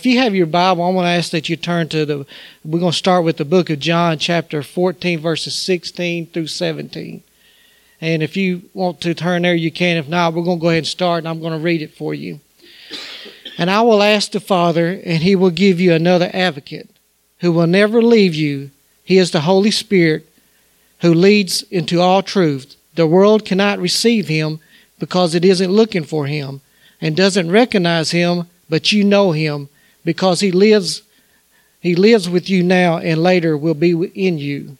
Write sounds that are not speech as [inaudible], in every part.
If you have your Bible, I'm going to ask that you turn to the, we're going to start with the book of John, chapter 14, verses 16 through 17. And if you want to turn there, you can. If not, we're going to go ahead and start, and I'm going to read it for you. And I will ask the Father, and he will give you another advocate who will never leave you. He is the Holy Spirit who leads into all truth. The world cannot receive him because it isn't looking for him and doesn't recognize him, but you know him because he lives he lives with you now and later will be in you.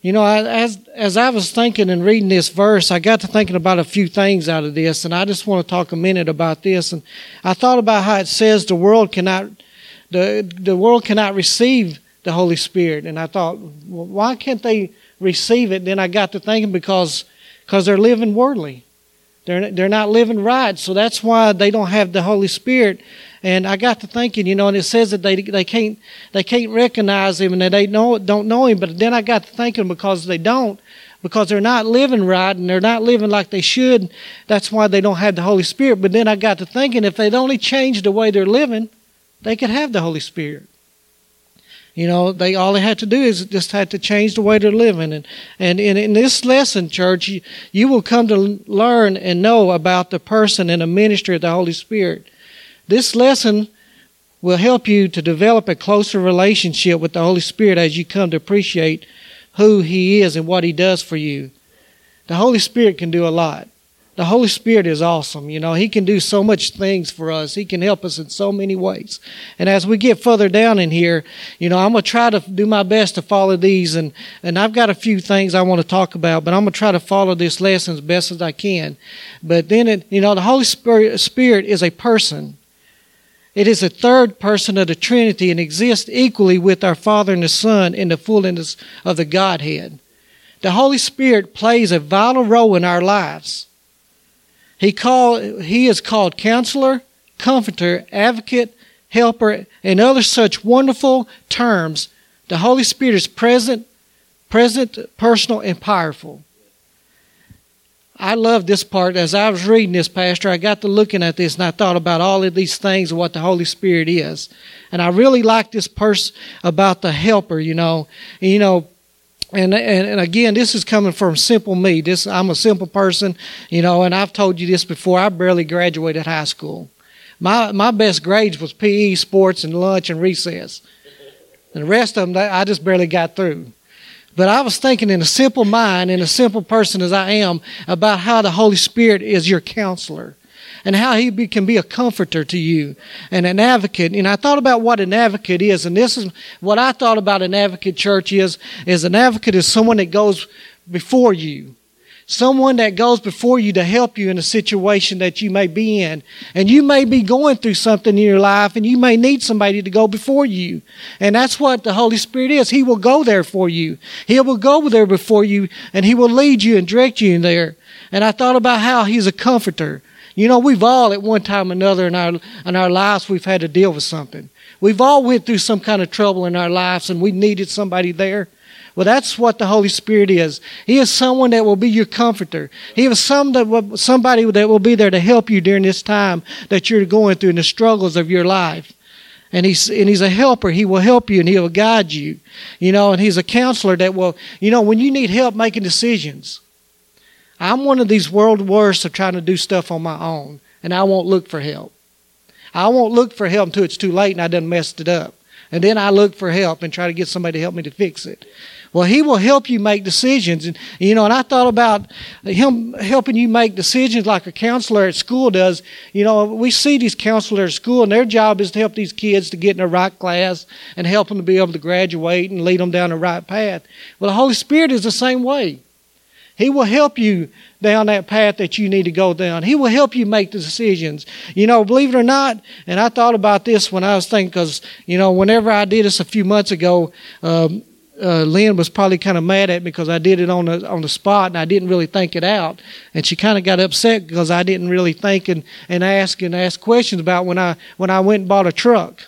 You know, as as I was thinking and reading this verse, I got to thinking about a few things out of this, and I just want to talk a minute about this. And I thought about how it says the world cannot the the world cannot receive the Holy Spirit, and I thought, well, why can't they receive it? Then I got to thinking because because they're living worldly. They're, they're not living right, so that's why they don't have the Holy Spirit. And I got to thinking, you know, and it says that they they can't they can't recognize him and that they know don't know him. But then I got to thinking because they don't, because they're not living right and they're not living like they should. That's why they don't have the Holy Spirit. But then I got to thinking, if they'd only changed the way they're living, they could have the Holy Spirit. You know, they all they had to do is just had to change the way they're living. And and in, in this lesson, church, you, you will come to learn and know about the person and the ministry of the Holy Spirit. This lesson will help you to develop a closer relationship with the Holy Spirit as you come to appreciate who He is and what He does for you. The Holy Spirit can do a lot the Holy Spirit is awesome. You know, He can do so much things for us. He can help us in so many ways. And as we get further down in here, you know, I'm going to try to do my best to follow these. And, and I've got a few things I want to talk about, but I'm going to try to follow this lesson as best as I can. But then, it, you know, the Holy Spirit, Spirit is a person. It is a third person of the Trinity and exists equally with our Father and the Son in the fullness of the Godhead. The Holy Spirit plays a vital role in our lives. He, call, he is called counselor, comforter, advocate, helper, and other such wonderful terms. The Holy Spirit is present, present, personal, and powerful. I love this part. As I was reading this, Pastor, I got to looking at this and I thought about all of these things what the Holy Spirit is. And I really like this verse about the helper, you know. You know, and, and, and again, this is coming from simple me. This I'm a simple person, you know, and I've told you this before. I barely graduated high school. My my best grades was PE, sports, and lunch and recess. And the rest of them, I just barely got through. But I was thinking in a simple mind, in a simple person as I am, about how the Holy Spirit is your counselor and how he be, can be a comforter to you and an advocate. And I thought about what an advocate is, and this is what I thought about an advocate church is, is an advocate is someone that goes before you. Someone that goes before you to help you in a situation that you may be in. And you may be going through something in your life and you may need somebody to go before you. And that's what the Holy Spirit is. He will go there for you. He will go there before you and He will lead you and direct you in there. And I thought about how He's a comforter. You know, we've all at one time or another in our in our lives we've had to deal with something. We've all went through some kind of trouble in our lives and we needed somebody there. Well, that's what the Holy Spirit is. He is someone that will be your comforter. He is some that will, somebody that will be there to help you during this time that you're going through in the struggles of your life. And he's, and he's a helper. He will help you and he will guide you. You know, and he's a counselor that will, you know, when you need help making decisions, I'm one of these world worst of trying to do stuff on my own, and I won't look for help. I won't look for help until it's too late and I done messed it up. And then I look for help and try to get somebody to help me to fix it. Well, he will help you make decisions. And, you know, and I thought about him helping you make decisions like a counselor at school does. You know, we see these counselors at school and their job is to help these kids to get in the right class and help them to be able to graduate and lead them down the right path. Well, the Holy Spirit is the same way. He will help you down that path that you need to go down. He will help you make the decisions. You know, believe it or not, and I thought about this when I was thinking, because, you know, whenever I did this a few months ago, um, uh, Lynn was probably kind of mad at me because I did it on the on the spot and I didn't really think it out, and she kind of got upset because I didn't really think and, and ask and ask questions about when I when I went and bought a truck.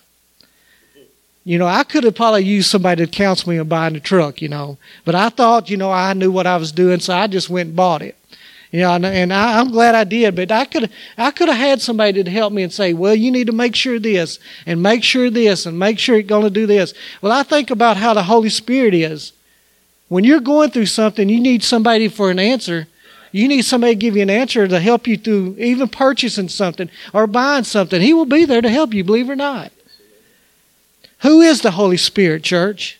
You know, I could have probably used somebody to counsel me on buying the truck, you know. But I thought, you know, I knew what I was doing, so I just went and bought it. Know, and, and I, am glad I did, but I could I could have had somebody to help me and say, well, you need to make sure this and make sure this and make sure you're going to do this. Well, I think about how the Holy Spirit is. When you're going through something, you need somebody for an answer. You need somebody to give you an answer to help you through even purchasing something or buying something. He will be there to help you, believe it or not. Who is the Holy Spirit, church?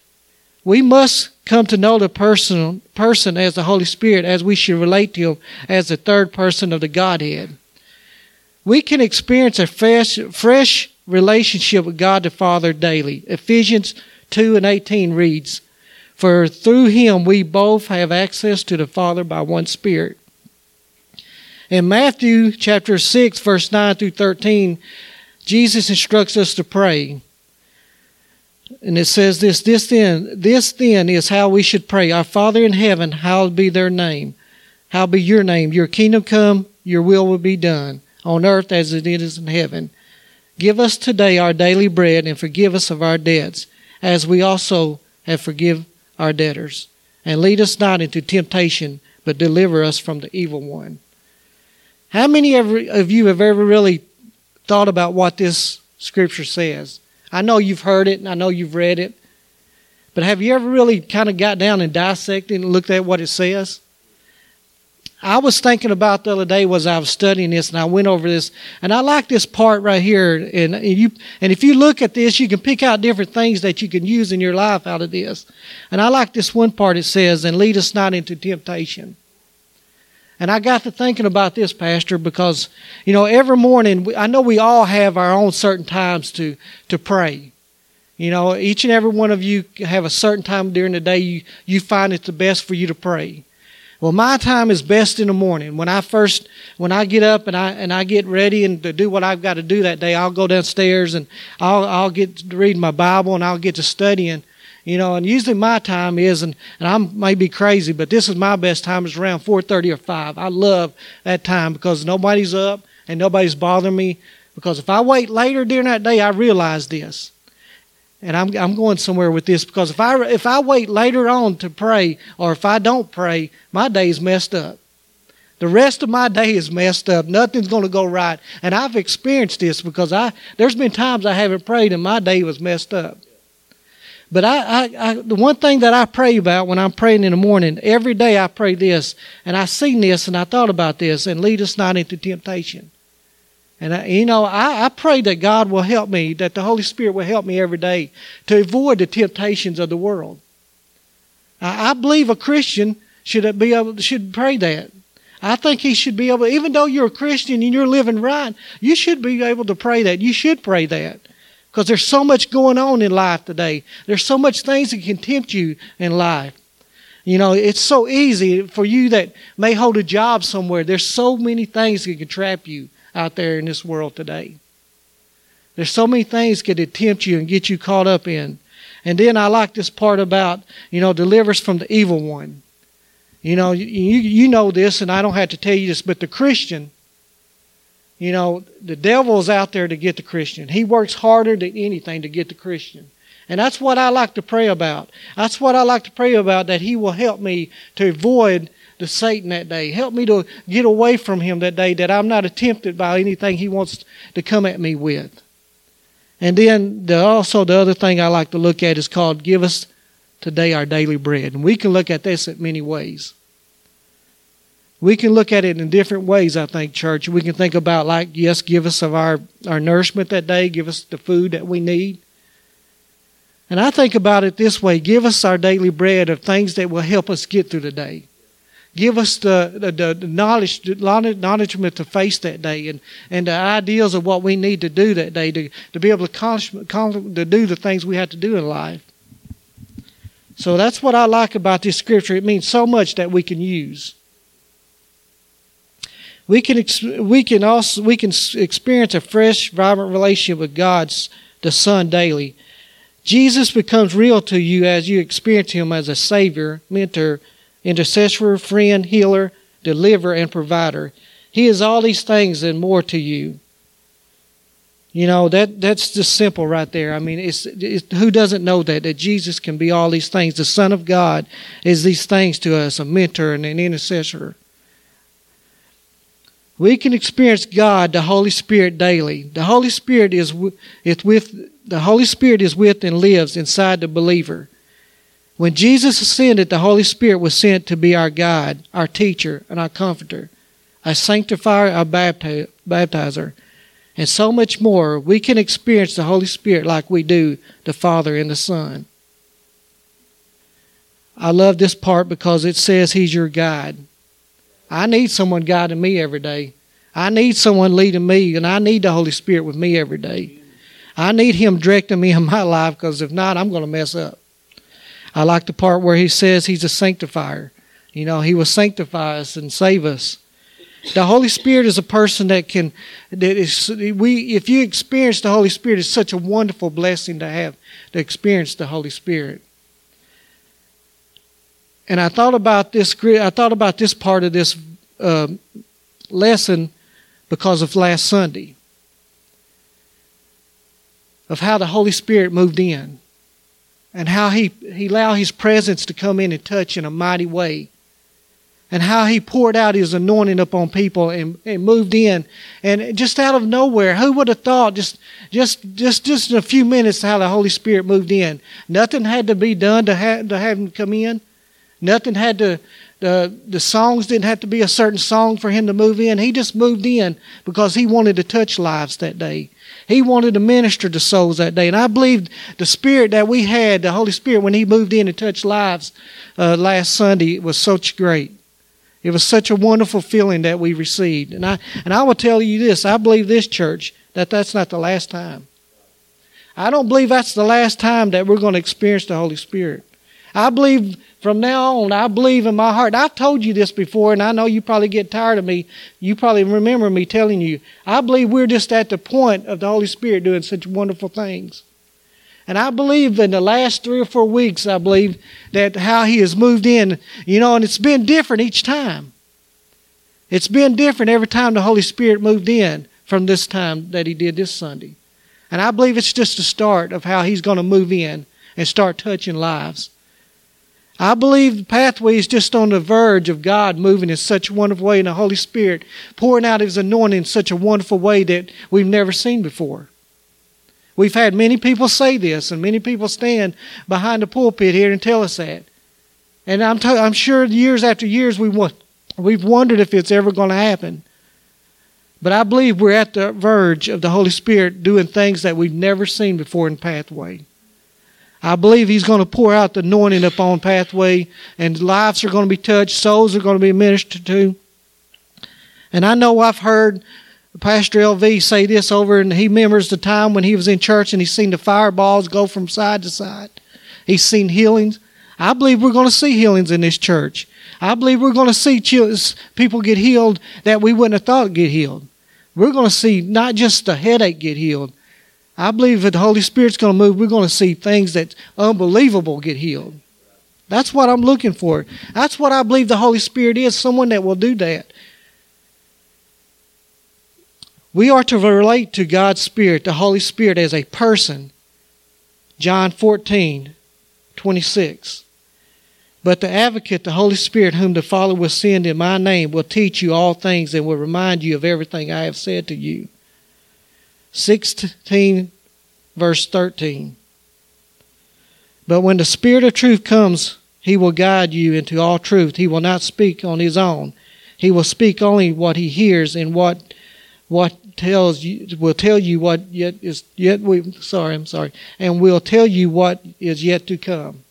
We must come to know the person, person as the Holy Spirit as we should relate to Him as the third person of the Godhead. We can experience a fresh, fresh relationship with God the Father daily. Ephesians 2 and 18 reads, For through Him we both have access to the Father by one Spirit. In Matthew chapter 6, verse 9 through 13, Jesus instructs us to pray. And it says this, this then, this then is how we should pray. Our Father in heaven, hallowed be their name. How be your name. Your kingdom come, your will will be done, on earth as it is in heaven. Give us today our daily bread and forgive us of our debts, as we also have forgive our debtors. And lead us not into temptation, but deliver us from the evil one. How many of you have ever really thought about what this scripture says? I know you've heard it and I know you've read it. But have you ever really kind of got down and dissected and looked at what it says? I was thinking about the other day was I was studying this and I went over this and I like this part right here and, you and if you look at this you can pick out different things that you can use in your life out of this. And I like this one part it says and lead us not into temptation. And I got to thinking about this, Pastor, because, you know, every morning, I know we all have our own certain times to, to pray. You know, each and every one of you have a certain time during the day you, you find it's the best for you to pray. Well, my time is best in the morning. When I first, when I get up and I and I get ready and to do what I've got to do that day, I'll go downstairs and I'll I'll get to read my Bible and I'll get to studying. You know, and usually my time is, and, and I may be crazy, but this is my best time is around 4.30 or 5. I love that time because nobody's up and nobody's bothering me. Because if I wait later during that day, I realize this. And I'm, I'm going somewhere with this because if I, if I wait later on to pray or if I don't pray, my day is messed up. The rest of my day is messed up. Nothing's going to go right. And I've experienced this because I there's been times I haven't prayed and my day was messed up. But I, I, I, the one thing that I pray about when I'm praying in the morning, every day I pray this, and I seen this, and I thought about this, and lead us not into temptation. And I, you know, I, I pray that God will help me, that the Holy Spirit will help me every day to avoid the temptations of the world. I, I believe a Christian should be able should pray that. I think he should be able, even though you're a Christian and you're living right, you should be able to pray that. You should pray that. Because there's so much going on in life today. There's so much things that can tempt you in life. You know, it's so easy for you that may hold a job somewhere. There's so many things that can trap you out there in this world today. There's so many things that can tempt you and get you caught up in. And then I like this part about, you know, delivers from the evil one. You know, you, you know this, and I don't have to tell you this, but the Christian you know, the devil is out there to get the Christian. He works harder than anything to get the Christian. And that's what I like to pray about. That's what I like to pray about, that he will help me to avoid the Satan that day. Help me to get away from him that day, that I'm not tempted by anything he wants to come at me with. And then the, also the other thing I like to look at is called Give Us Today Our Daily Bread. And we can look at this in many ways. We can look at it in different ways, I think, church. We can think about, like, yes, give us of our, our nourishment that day, give us the food that we need. And I think about it this way give us our daily bread of things that will help us get through the day. Give us the, the, the knowledge, the to face that day and, and the ideals of what we need to do that day to, to be able to, accomplish, to do the things we have to do in life. So that's what I like about this scripture. It means so much that we can use we can we can also we can experience a fresh, vibrant relationship with God's the Son daily. Jesus becomes real to you as you experience Him as a Savior, mentor, intercessor, friend, healer, deliverer, and provider. He is all these things and more to you. You know that that's just simple right there. I mean, it's, it's, who doesn't know that that Jesus can be all these things. The Son of God is these things to us: a mentor and an intercessor. We can experience God, the Holy Spirit, daily. The Holy Spirit is, with the Holy Spirit is with and lives inside the believer. When Jesus ascended, the Holy Spirit was sent to be our guide, our teacher, and our comforter, our sanctifier, our baptizer, and so much more. We can experience the Holy Spirit like we do the Father and the Son. I love this part because it says He's your guide. I need someone guiding me every day. I need someone leading me, and I need the Holy Spirit with me every day. I need Him directing me in my life because if not, I'm going to mess up. I like the part where He says He's a sanctifier. You know, He will sanctify us and save us. The Holy Spirit is a person that can that is we if you experience the Holy Spirit, it's such a wonderful blessing to have to experience the Holy Spirit. And I thought about this. I thought about this part of this uh, lesson because of last Sunday, of how the Holy Spirit moved in, and how he he allowed His presence to come in and touch in a mighty way, and how He poured out His anointing upon people and, and moved in, and just out of nowhere, who would have thought? Just just just just in a few minutes, how the Holy Spirit moved in. Nothing had to be done to have to have Him come in. Nothing had to, the, the songs didn't have to be a certain song for him to move in. He just moved in because he wanted to touch lives that day. He wanted to minister to souls that day. And I believe the spirit that we had, the Holy Spirit, when he moved in and touched lives uh, last Sunday, was such great. It was such a wonderful feeling that we received. And I, and I will tell you this I believe this church that that's not the last time. I don't believe that's the last time that we're going to experience the Holy Spirit. I believe from now on, I believe in my heart. I've told you this before, and I know you probably get tired of me. You probably remember me telling you. I believe we're just at the point of the Holy Spirit doing such wonderful things. And I believe in the last three or four weeks, I believe that how He has moved in, you know, and it's been different each time. It's been different every time the Holy Spirit moved in from this time that He did this Sunday. And I believe it's just the start of how He's going to move in and start touching lives. I believe the pathway is just on the verge of God moving in such a wonderful way and the Holy Spirit pouring out His anointing in such a wonderful way that we've never seen before. We've had many people say this, and many people stand behind the pulpit here and tell us that. And I'm, t- I'm sure years after years we want, we've wondered if it's ever going to happen. But I believe we're at the verge of the Holy Spirit doing things that we've never seen before in Pathway. I believe He's going to pour out the anointing upon Pathway, and lives are going to be touched, souls are going to be ministered to. And I know I've heard Pastor LV say this over, and he remembers the time when he was in church and he's seen the fireballs go from side to side. He's seen healings. I believe we're going to see healings in this church. I believe we're going to see people get healed that we wouldn't have thought get healed. We're going to see not just the headache get healed, I believe that the Holy Spirit's going to move. We're going to see things that unbelievable get healed. That's what I'm looking for. That's what I believe the Holy Spirit is someone that will do that. We are to relate to God's Spirit, the Holy Spirit, as a person. John 14, 26. But the advocate, the Holy Spirit, whom the Father will send in my name, will teach you all things and will remind you of everything I have said to you. 16, verse 13. But when the Spirit of truth comes, he will guide you into all truth. He will not speak on his own. He will speak only what he hears and what what tells you will tell you what yet is yet we sorry, I'm sorry. And will tell you what is yet to come.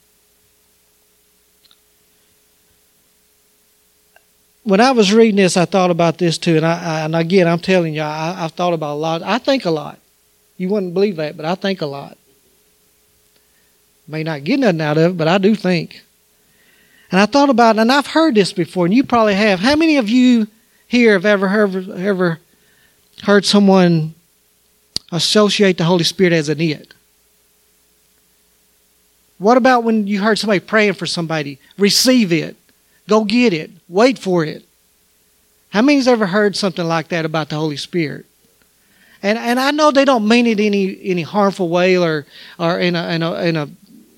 When I was reading this, I thought about this too, and I, I and again, I'm telling you, I, have thought about a lot. I think a lot. You wouldn't believe that, but I think a lot. May not get nothing out of it, but I do think. And I thought about, and I've heard this before, and you probably have. How many of you here have ever heard, ever heard someone associate the Holy Spirit as an it? What about when you heard somebody praying for somebody? Receive it. Go get it. Wait for it. How many's ever heard something like that about the Holy Spirit? And and I know they don't mean it any any harmful way or or in a in a in a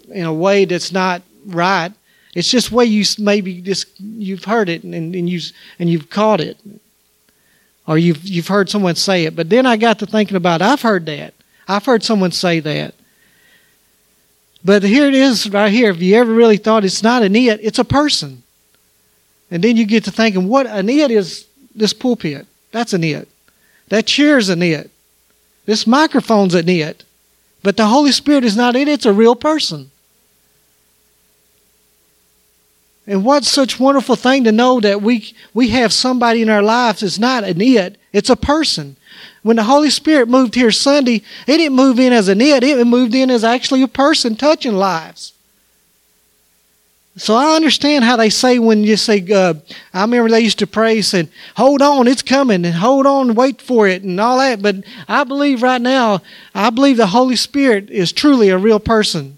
in a way that's not right. It's just way you maybe just you've heard it and, and you and you've caught it. or you've you've heard someone say it. But then I got to thinking about. I've heard that. I've heard someone say that. But here it is right here. If you ever really thought it's not an it, it's a person. And then you get to thinking, what an it is this pulpit. That's an it. That chair's an it. This microphone's an it. But the Holy Spirit is not it, it's a real person. And what such wonderful thing to know that we we have somebody in our lives that's not an it, it's a person. When the Holy Spirit moved here Sunday, it didn't move in as an it, it moved in as actually a person touching lives. So I understand how they say when you say, uh, I remember they used to pray saying, hold on, it's coming, and hold on, wait for it, and all that. But I believe right now, I believe the Holy Spirit is truly a real person.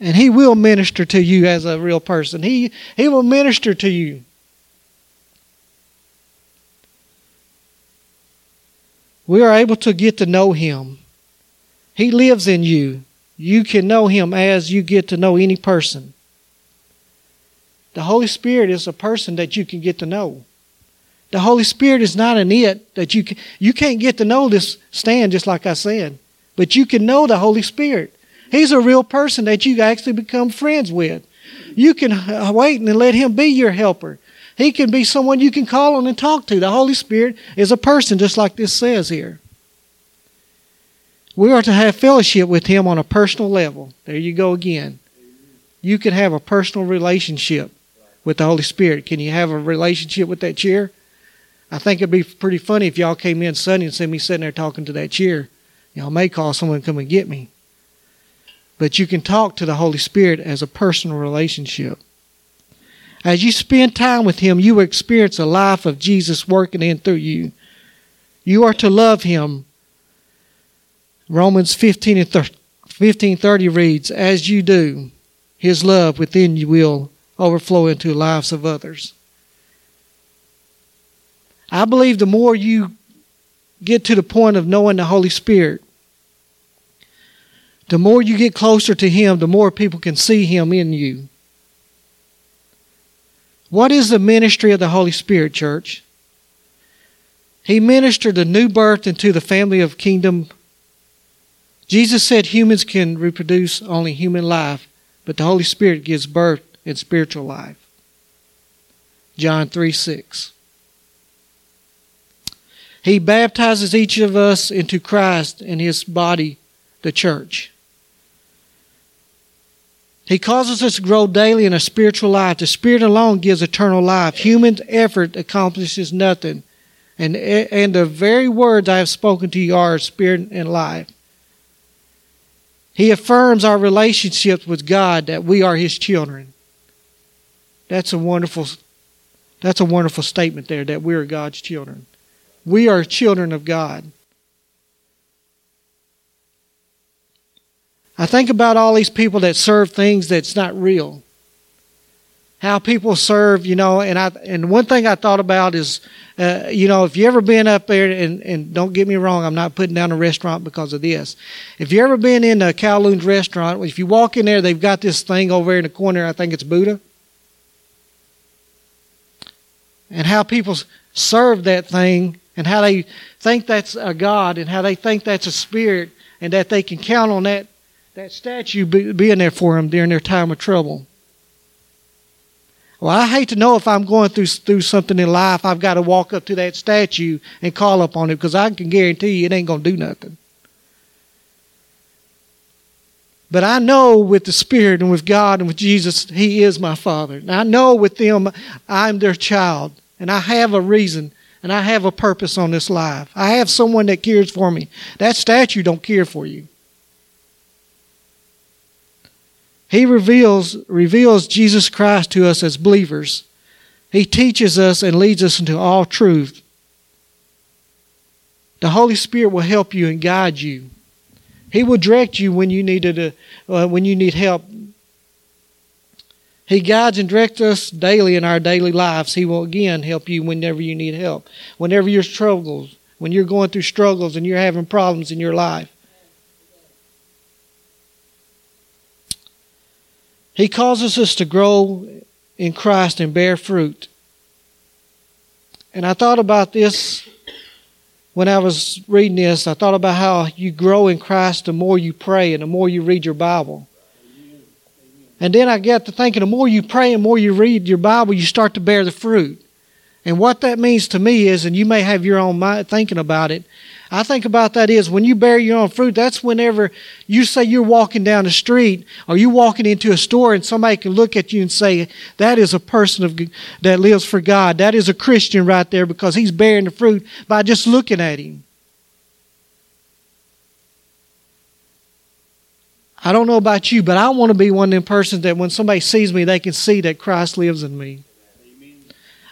And He will minister to you as a real person. He, he will minister to you. We are able to get to know Him. He lives in you. You can know Him as you get to know any person. The Holy Spirit is a person that you can get to know. The Holy Spirit is not an it that you can, you can't get to know this stand just like I said, but you can know the Holy Spirit. He's a real person that you actually become friends with. You can wait and let Him be your helper. He can be someone you can call on and talk to. The Holy Spirit is a person, just like this says here. We are to have fellowship with Him on a personal level. There you go again. You can have a personal relationship with the Holy Spirit. Can you have a relationship with that chair? I think it'd be pretty funny if y'all came in Sunday and see me sitting there talking to that chair. Y'all may call someone to come and get me. But you can talk to the Holy Spirit as a personal relationship. As you spend time with Him, you experience a life of Jesus working in through you. You are to love Him Romans 15 and 1530 reads, As you do, his love within you will overflow into the lives of others. I believe the more you get to the point of knowing the Holy Spirit, the more you get closer to Him, the more people can see Him in you. What is the ministry of the Holy Spirit, church? He ministered a new birth into the family of kingdom Jesus said humans can reproduce only human life, but the Holy Spirit gives birth in spiritual life. John 3 6. He baptizes each of us into Christ and his body, the church. He causes us to grow daily in a spiritual life. The Spirit alone gives eternal life. Human effort accomplishes nothing. And, and the very words I have spoken to you are spirit and life. He affirms our relationships with God that we are his children. That's a wonderful that's a wonderful statement there that we are God's children. We are children of God. I think about all these people that serve things that's not real how people serve, you know, and I and one thing I thought about is, uh, you know, if you ever been up there and and don't get me wrong, I'm not putting down a restaurant because of this. If you ever been in a Kowloon's restaurant, if you walk in there, they've got this thing over in the corner. I think it's Buddha, and how people serve that thing, and how they think that's a god, and how they think that's a spirit, and that they can count on that that statue being there for them during their time of trouble. Well, I hate to know if I'm going through through something in life, I've got to walk up to that statue and call upon it because I can guarantee you it ain't going to do nothing. But I know with the Spirit and with God and with Jesus, He is my Father. And I know with them, I'm their child. And I have a reason and I have a purpose on this life. I have someone that cares for me. That statue don't care for you. He reveals, reveals Jesus Christ to us as believers. He teaches us and leads us into all truth. The Holy Spirit will help you and guide you. He will direct you when you need to, uh, when you need help. He guides and directs us daily in our daily lives. He will again help you whenever you need help. Whenever you're struggles, when you're going through struggles and you're having problems in your life. He causes us to grow in Christ and bear fruit. And I thought about this when I was reading this. I thought about how you grow in Christ the more you pray and the more you read your Bible. And then I got to thinking the more you pray and the more you read your Bible, you start to bear the fruit. And what that means to me is, and you may have your own mind thinking about it, I think about that is when you bear your own fruit, that's whenever you say you're walking down the street or you're walking into a store and somebody can look at you and say, that is a person of, that lives for God. That is a Christian right there because he's bearing the fruit by just looking at him. I don't know about you, but I want to be one of them persons that when somebody sees me, they can see that Christ lives in me.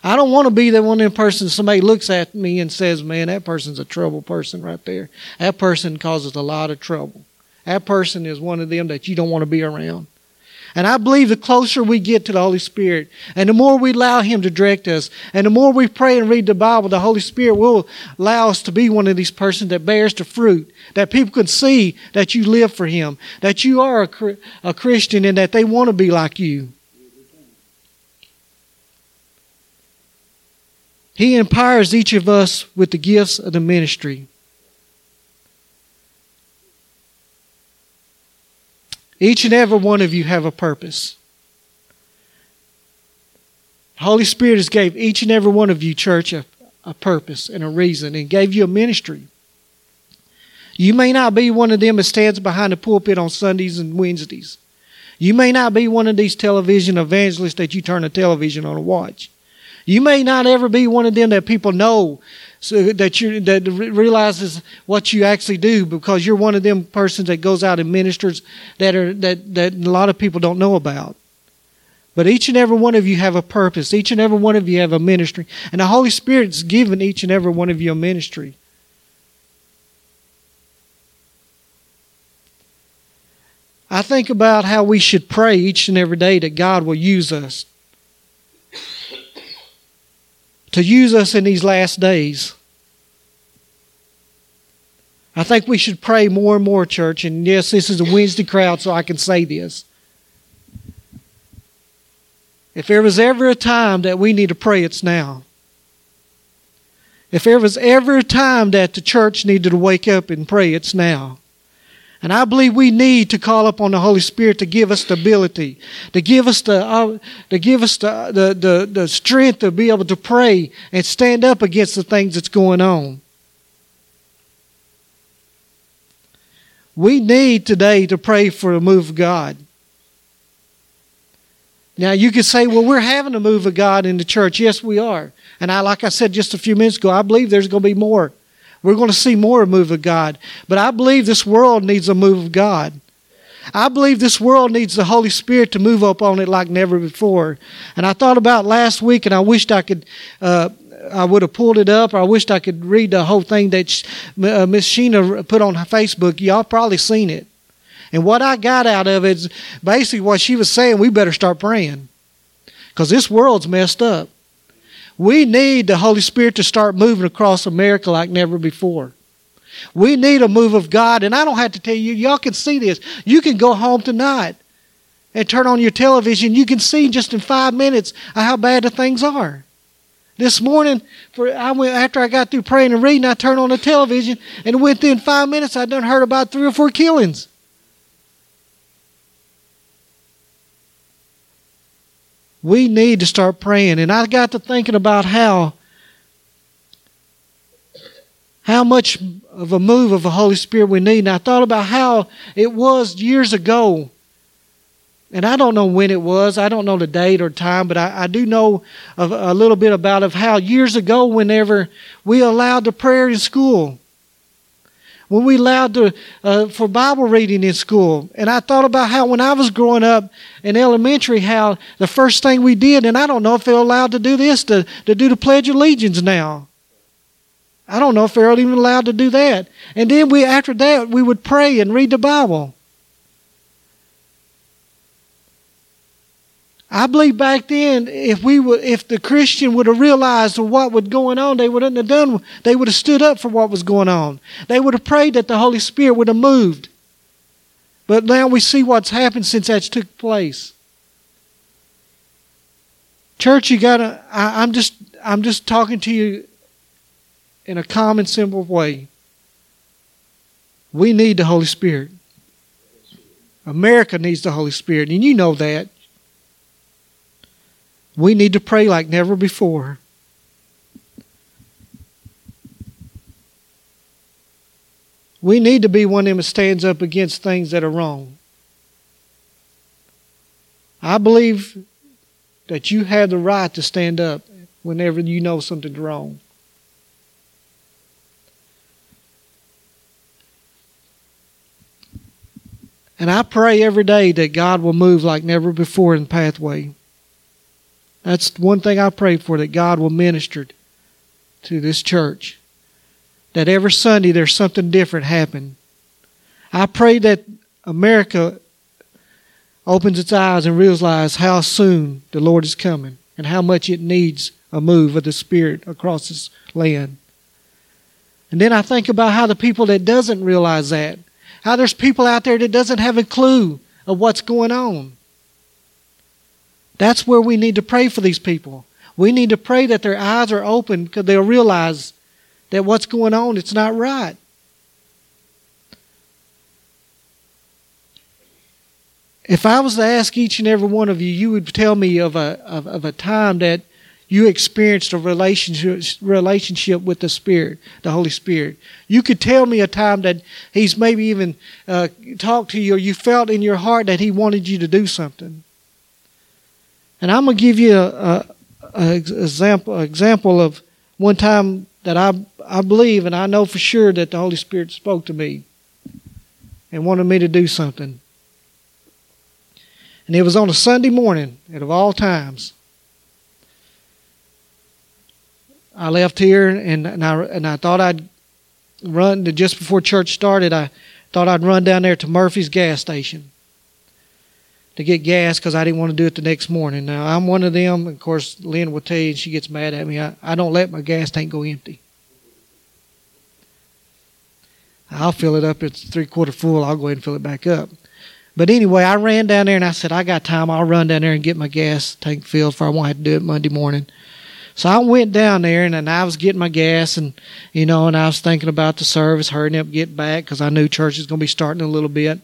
I don't want to be that one of them somebody looks at me and says, man, that person's a trouble person right there. That person causes a lot of trouble. That person is one of them that you don't want to be around. And I believe the closer we get to the Holy Spirit, and the more we allow Him to direct us, and the more we pray and read the Bible, the Holy Spirit will allow us to be one of these persons that bears the fruit, that people can see that you live for Him, that you are a, a Christian, and that they want to be like you. He empowers each of us with the gifts of the ministry. Each and every one of you have a purpose. Holy Spirit has gave each and every one of you, church, a, a purpose and a reason and gave you a ministry. You may not be one of them that stands behind the pulpit on Sundays and Wednesdays. You may not be one of these television evangelists that you turn the television on to watch. You may not ever be one of them that people know so that you that realizes what you actually do because you're one of them persons that goes out and ministers that are that that a lot of people don't know about. But each and every one of you have a purpose. Each and every one of you have a ministry. And the Holy Spirit's given each and every one of you a ministry. I think about how we should pray each and every day that God will use us to use us in these last days. I think we should pray more and more, church. And yes, this is a Wednesday crowd, so I can say this. If there was ever a time that we need to pray, it's now. If there was ever a time that the church needed to wake up and pray, it's now. And I believe we need to call upon the Holy Spirit to give us the ability, to give us the, uh, to give us the, the, the, the strength to be able to pray and stand up against the things that's going on. We need today to pray for a move of God. Now you could say, well, we're having a move of God in the church. Yes, we are. And I, like I said just a few minutes ago, I believe there's going to be more. We're going to see more move of God. But I believe this world needs a move of God. I believe this world needs the Holy Spirit to move up on it like never before. And I thought about last week, and I wished I could. Uh, I would have pulled it up, or I wished I could read the whole thing that uh, Miss Sheena put on Facebook. Y'all probably seen it. And what I got out of it is basically what she was saying. We better start praying because this world's messed up. We need the Holy Spirit to start moving across America like never before. We need a move of God, and I don't have to tell you, y'all can see this. You can go home tonight and turn on your television. You can see just in five minutes how bad the things are. This morning, for I went after I got through praying and reading, I turned on the television, and within five minutes, I done heard about three or four killings. We need to start praying. And I got to thinking about how how much of a move of the Holy Spirit we need. And I thought about how it was years ago. And I don't know when it was. I don't know the date or time, but I, I do know a, a little bit about of how years ago, whenever we allowed the prayer in school, when we allowed to, uh, for Bible reading in school. And I thought about how when I was growing up in elementary, how the first thing we did, and I don't know if they're allowed to do this, to, to do the Pledge of Allegiance now. I don't know if they're even allowed to do that. And then we, after that, we would pray and read the Bible. I believe back then, if we would, if the Christian would have realized what was going on, they wouldn't have done. They would have stood up for what was going on. They would have prayed that the Holy Spirit would have moved. But now we see what's happened since that took place. Church, you gotta. I, I'm just. I'm just talking to you in a common, simple way. We need the Holy Spirit. America needs the Holy Spirit, and you know that. We need to pray like never before. We need to be one of them that stands up against things that are wrong. I believe that you have the right to stand up whenever you know something's wrong. And I pray every day that God will move like never before in the Pathway. That's one thing I pray for, that God will minister to this church. That every Sunday there's something different happen. I pray that America opens its eyes and realizes how soon the Lord is coming and how much it needs a move of the Spirit across this land. And then I think about how the people that doesn't realize that how there's people out there that doesn't have a clue of what's going on. That's where we need to pray for these people. We need to pray that their eyes are open because they'll realize that what's going on it's not right. If I was to ask each and every one of you, you would tell me of a of, of a time that you experienced a relationship relationship with the Spirit, the Holy Spirit. You could tell me a time that He's maybe even uh, talked to you, or you felt in your heart that He wanted you to do something. And I'm gonna give you a, a, example a example of one time that I I believe and I know for sure that the Holy Spirit spoke to me and wanted me to do something. And it was on a Sunday morning, and of all times. I left here and, and I and I thought I'd run to, just before church started. I thought I'd run down there to Murphy's gas station to get gas because I didn't want to do it the next morning. Now I'm one of them. Of course, Lynn will tell you, and she gets mad at me. I, I don't let my gas tank go empty. I'll fill it up. It's three quarter full. I'll go ahead and fill it back up. But anyway, I ran down there and I said, I got time. I'll run down there and get my gas tank filled for I won't have to do it Monday morning. So I went down there and, and I was getting my gas and, you know, and I was thinking about the service, hurrying up, get back because I knew church was going to be starting a little bit.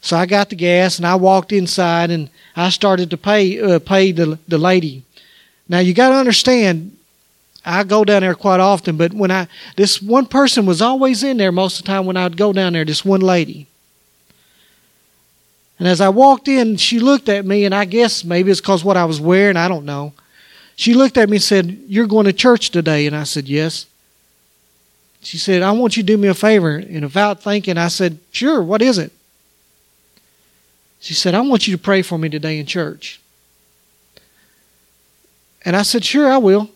So I got the gas and I walked inside and I started to pay uh, pay the the lady. Now you got to understand, I go down there quite often, but when I this one person was always in there most of the time when I'd go down there. This one lady. And as I walked in, she looked at me, and I guess maybe it's because what I was wearing. I don't know. She looked at me and said, You're going to church today? And I said, Yes. She said, I want you to do me a favor. And without thinking, I said, Sure, what is it? She said, I want you to pray for me today in church. And I said, Sure, I will.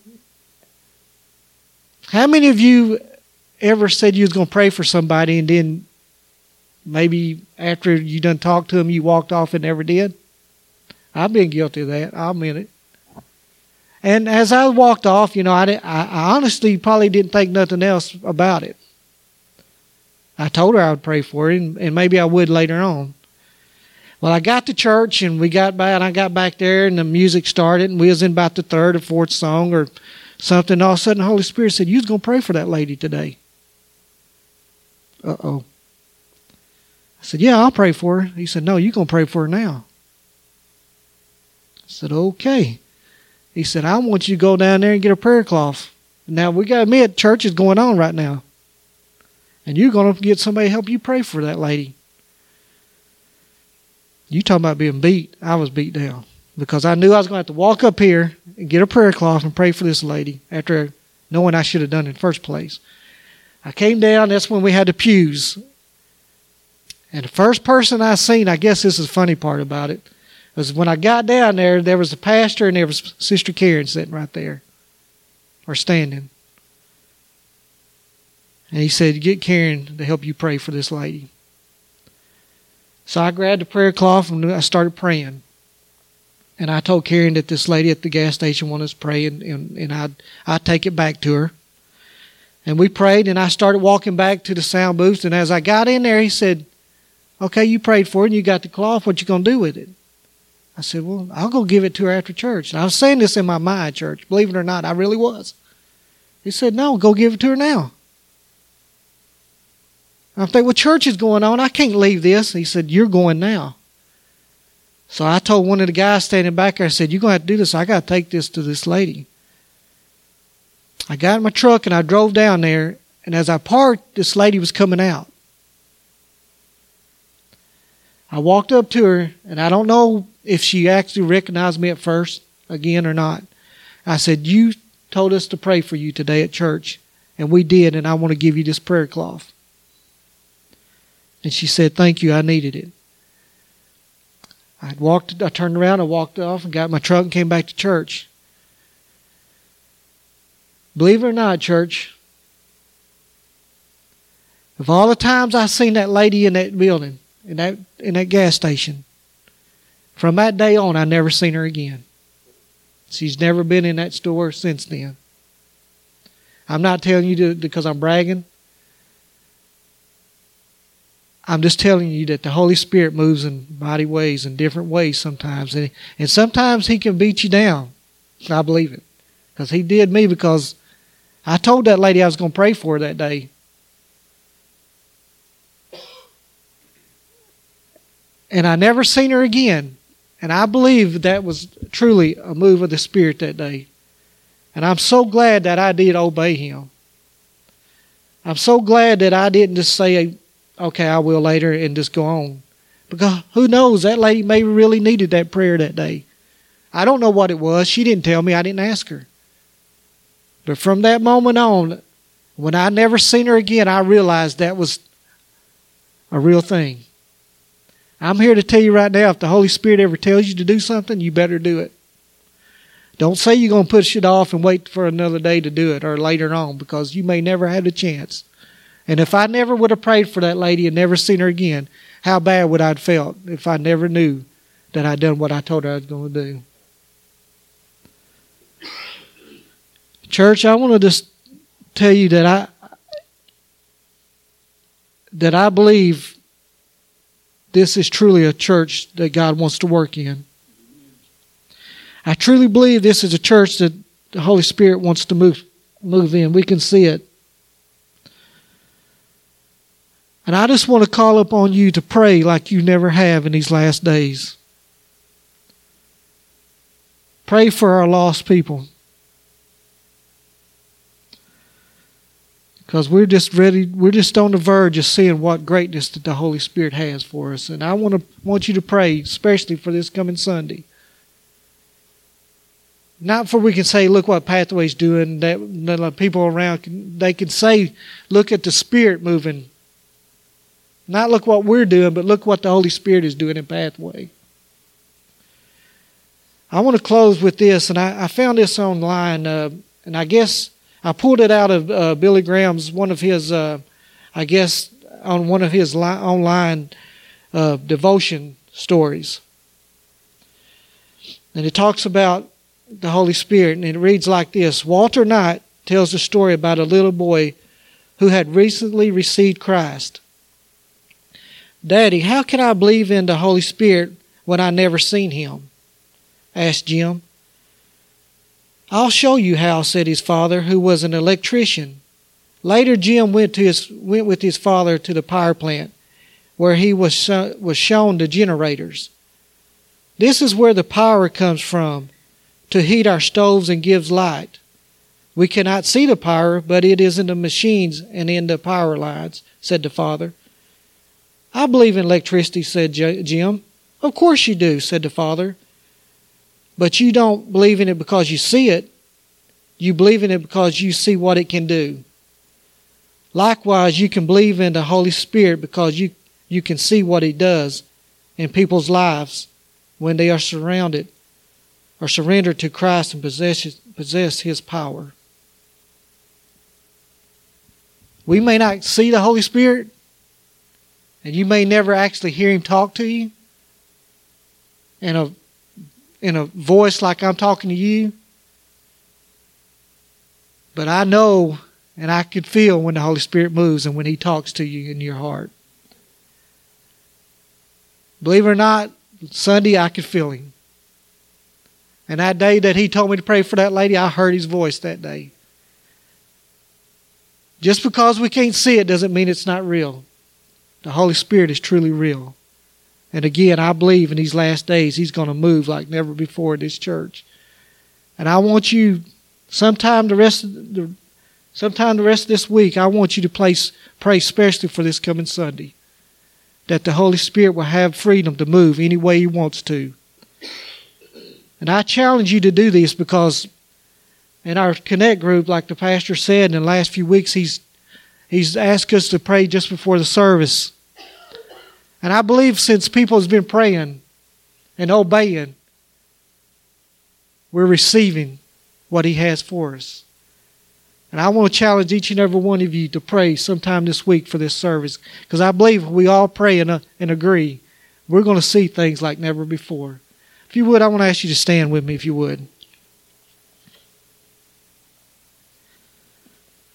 How many of you ever said you was going to pray for somebody and then maybe after you done talked to them, you walked off and never did? I've been guilty of that. I'll admit it. And as I walked off, you know, I, I honestly probably didn't think nothing else about it. I told her I would pray for her, and, and maybe I would later on. Well, I got to church, and we got back, and I got back there, and the music started, and we was in about the third or fourth song or something. All of a sudden, the Holy Spirit said, "You was gonna pray for that lady today." Uh oh. I said, "Yeah, I'll pray for her." He said, "No, you're gonna pray for her now." I said, "Okay." He said, I want you to go down there and get a prayer cloth. Now, we got to admit, church is going on right now. And you're to get somebody to help you pray for that lady. You talking about being beat. I was beat down because I knew I was going to have to walk up here and get a prayer cloth and pray for this lady after knowing I should have done it in the first place. I came down, that's when we had the pews. And the first person I seen, I guess this is the funny part about it, was when I got down there, there was a pastor and there was Sister Karen sitting right there, or standing. And he said, Get Karen to help you pray for this lady. So I grabbed the prayer cloth and I started praying. And I told Karen that this lady at the gas station wanted us to pray, and, and, and I'd, I'd take it back to her. And we prayed, and I started walking back to the sound booth. And as I got in there, he said, Okay, you prayed for it, and you got the cloth. What you going to do with it? I said, Well, I'll go give it to her after church. And I was saying this in my mind, church. Believe it or not, I really was. He said, No, go give it to her now. I'm thinking, Well, church is going on. I can't leave this. He said, You're going now. So I told one of the guys standing back there, I said, You're going to have to do this. I got to take this to this lady. I got in my truck and I drove down there. And as I parked, this lady was coming out. I walked up to her, and I don't know if she actually recognized me at first again or not. I said, You told us to pray for you today at church, and we did, and I want to give you this prayer cloth. And she said, Thank you, I needed it. I walked I turned around, I walked off and got my truck and came back to church. Believe it or not, church, of all the times I seen that lady in that building, in that in that gas station, from that day on I never seen her again. She's never been in that store since then. I'm not telling you to, because I'm bragging. I'm just telling you that the Holy Spirit moves in mighty ways, in different ways sometimes. And, and sometimes He can beat you down. I believe it. Because He did me because I told that lady I was going to pray for her that day. And I never seen her again. And I believe that was truly a move of the Spirit that day. And I'm so glad that I did obey Him. I'm so glad that I didn't just say, okay, I will later and just go on. Because who knows, that lady may really needed that prayer that day. I don't know what it was. She didn't tell me. I didn't ask her. But from that moment on, when I never seen her again, I realized that was a real thing. I'm here to tell you right now if the Holy Spirit ever tells you to do something, you better do it. Don't say you're going to push it off and wait for another day to do it or later on because you may never have the chance. And if I never would have prayed for that lady and never seen her again, how bad would I have felt if I never knew that I'd done what I told her I was going to do? Church, I want to just tell you that I that I believe this is truly a church that God wants to work in. I truly believe this is a church that the Holy Spirit wants to move move in. We can see it. And I just want to call upon you to pray like you never have in these last days. Pray for our lost people. Because we're just ready, we're just on the verge of seeing what greatness that the Holy Spirit has for us. And I want to want you to pray, especially for this coming Sunday. Not for we can say, look what Pathway's doing. That, that people around can, they can say, look at the Spirit moving not look what we're doing, but look what the Holy Spirit is doing in Pathway. I want to close with this, and I, I found this online, uh, and I guess I pulled it out of uh, Billy Graham's one of his, uh, I guess, on one of his li- online uh, devotion stories, and it talks about the Holy Spirit, and it reads like this: Walter Knight tells a story about a little boy who had recently received Christ. Daddy, how can I believe in the Holy Spirit when I never seen him? asked Jim. I'll show you how, said his father, who was an electrician. Later, Jim went, to his, went with his father to the power plant, where he was, was shown the generators. This is where the power comes from to heat our stoves and gives light. We cannot see the power, but it is in the machines and in the power lines, said the father. I believe in electricity, said Jim. Of course you do, said the father. But you don't believe in it because you see it. You believe in it because you see what it can do. Likewise, you can believe in the Holy Spirit because you, you can see what He does in people's lives when they are surrounded or surrendered to Christ and possess, possess His power. We may not see the Holy Spirit, and you may never actually hear him talk to you in a in a voice like I'm talking to you. But I know and I can feel when the Holy Spirit moves and when he talks to you in your heart. Believe it or not, Sunday I could feel him. And that day that he told me to pray for that lady, I heard his voice that day. Just because we can't see it doesn't mean it's not real. The Holy Spirit is truly real. And again, I believe in these last days He's going to move like never before in this church. And I want you, sometime the rest of the, sometime the rest of this week, I want you to place, pray especially for this coming Sunday, that the Holy Spirit will have freedom to move any way He wants to. And I challenge you to do this because in our connect group, like the pastor said, in the last few weeks, he's he's asked us to pray just before the service. And I believe since people has been praying and obeying, we're receiving what he has for us. And I want to challenge each and every one of you to pray sometime this week for this service. Because I believe we all pray and, uh, and agree. We're going to see things like never before. If you would, I want to ask you to stand with me, if you would.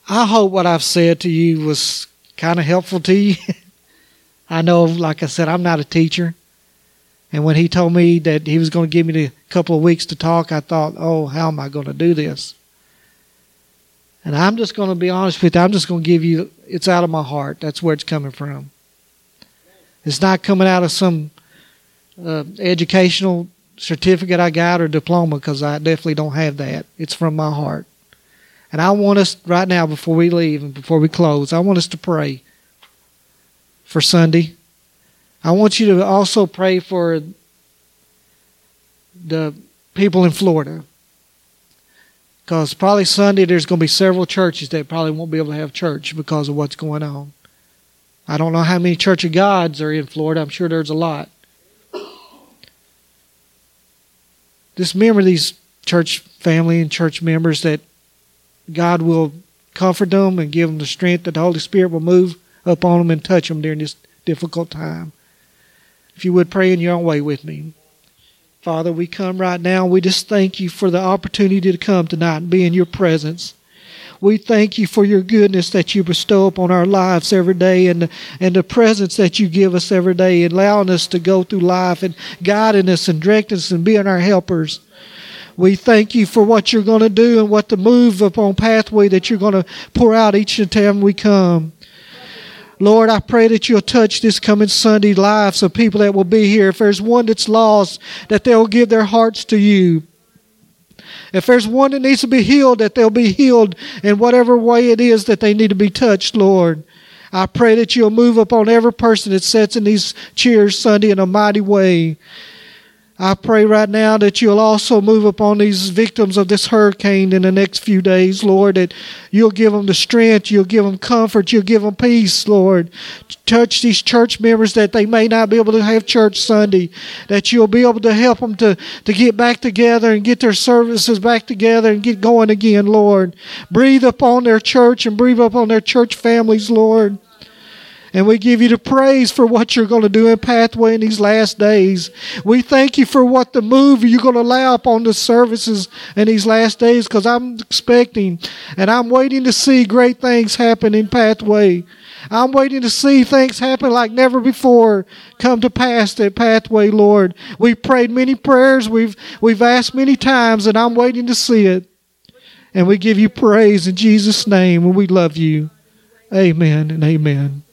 I hope what I've said to you was kind of helpful to you. [laughs] I know, like I said, I'm not a teacher. And when he told me that he was going to give me a couple of weeks to talk, I thought, oh, how am I going to do this? And I'm just going to be honest with you. I'm just going to give you, it's out of my heart. That's where it's coming from. It's not coming out of some uh, educational certificate I got or diploma because I definitely don't have that. It's from my heart. And I want us right now, before we leave and before we close, I want us to pray for Sunday. I want you to also pray for the people in Florida. Because probably Sunday there's going to be several churches that probably won't be able to have church because of what's going on. I don't know how many Church of Gods are in Florida. I'm sure there's a lot. Just remember these church family and church members that God will comfort them and give them the strength that the Holy Spirit will move upon them and touch them during this difficult time. If you would pray in your own way with me. Father, we come right now. We just thank you for the opportunity to come tonight and be in your presence. We thank you for your goodness that you bestow upon our lives every day and the, and the presence that you give us every day, allowing us to go through life and guiding us and directing us and being our helpers. We thank you for what you're going to do and what the move upon pathway that you're going to pour out each time we come. Lord, I pray that you'll touch this coming Sunday lives of people that will be here. If there's one that's lost, that they'll give their hearts to you. If there's one that needs to be healed, that they'll be healed in whatever way it is that they need to be touched, Lord. I pray that you'll move upon every person that sits in these chairs Sunday in a mighty way. I pray right now that you'll also move upon these victims of this hurricane in the next few days, Lord, that you'll give them the strength, you'll give them comfort, you'll give them peace, Lord. Touch these church members that they may not be able to have church Sunday, that you'll be able to help them to, to get back together and get their services back together and get going again, Lord. Breathe upon their church and breathe upon their church families, Lord. And we give you the praise for what you're going to do in Pathway in these last days. We thank you for what the move you're going to allow upon the services in these last days because I'm expecting and I'm waiting to see great things happen in Pathway. I'm waiting to see things happen like never before come to pass at Pathway, Lord. We've prayed many prayers, we've, we've asked many times, and I'm waiting to see it. And we give you praise in Jesus' name, and we love you. Amen and amen.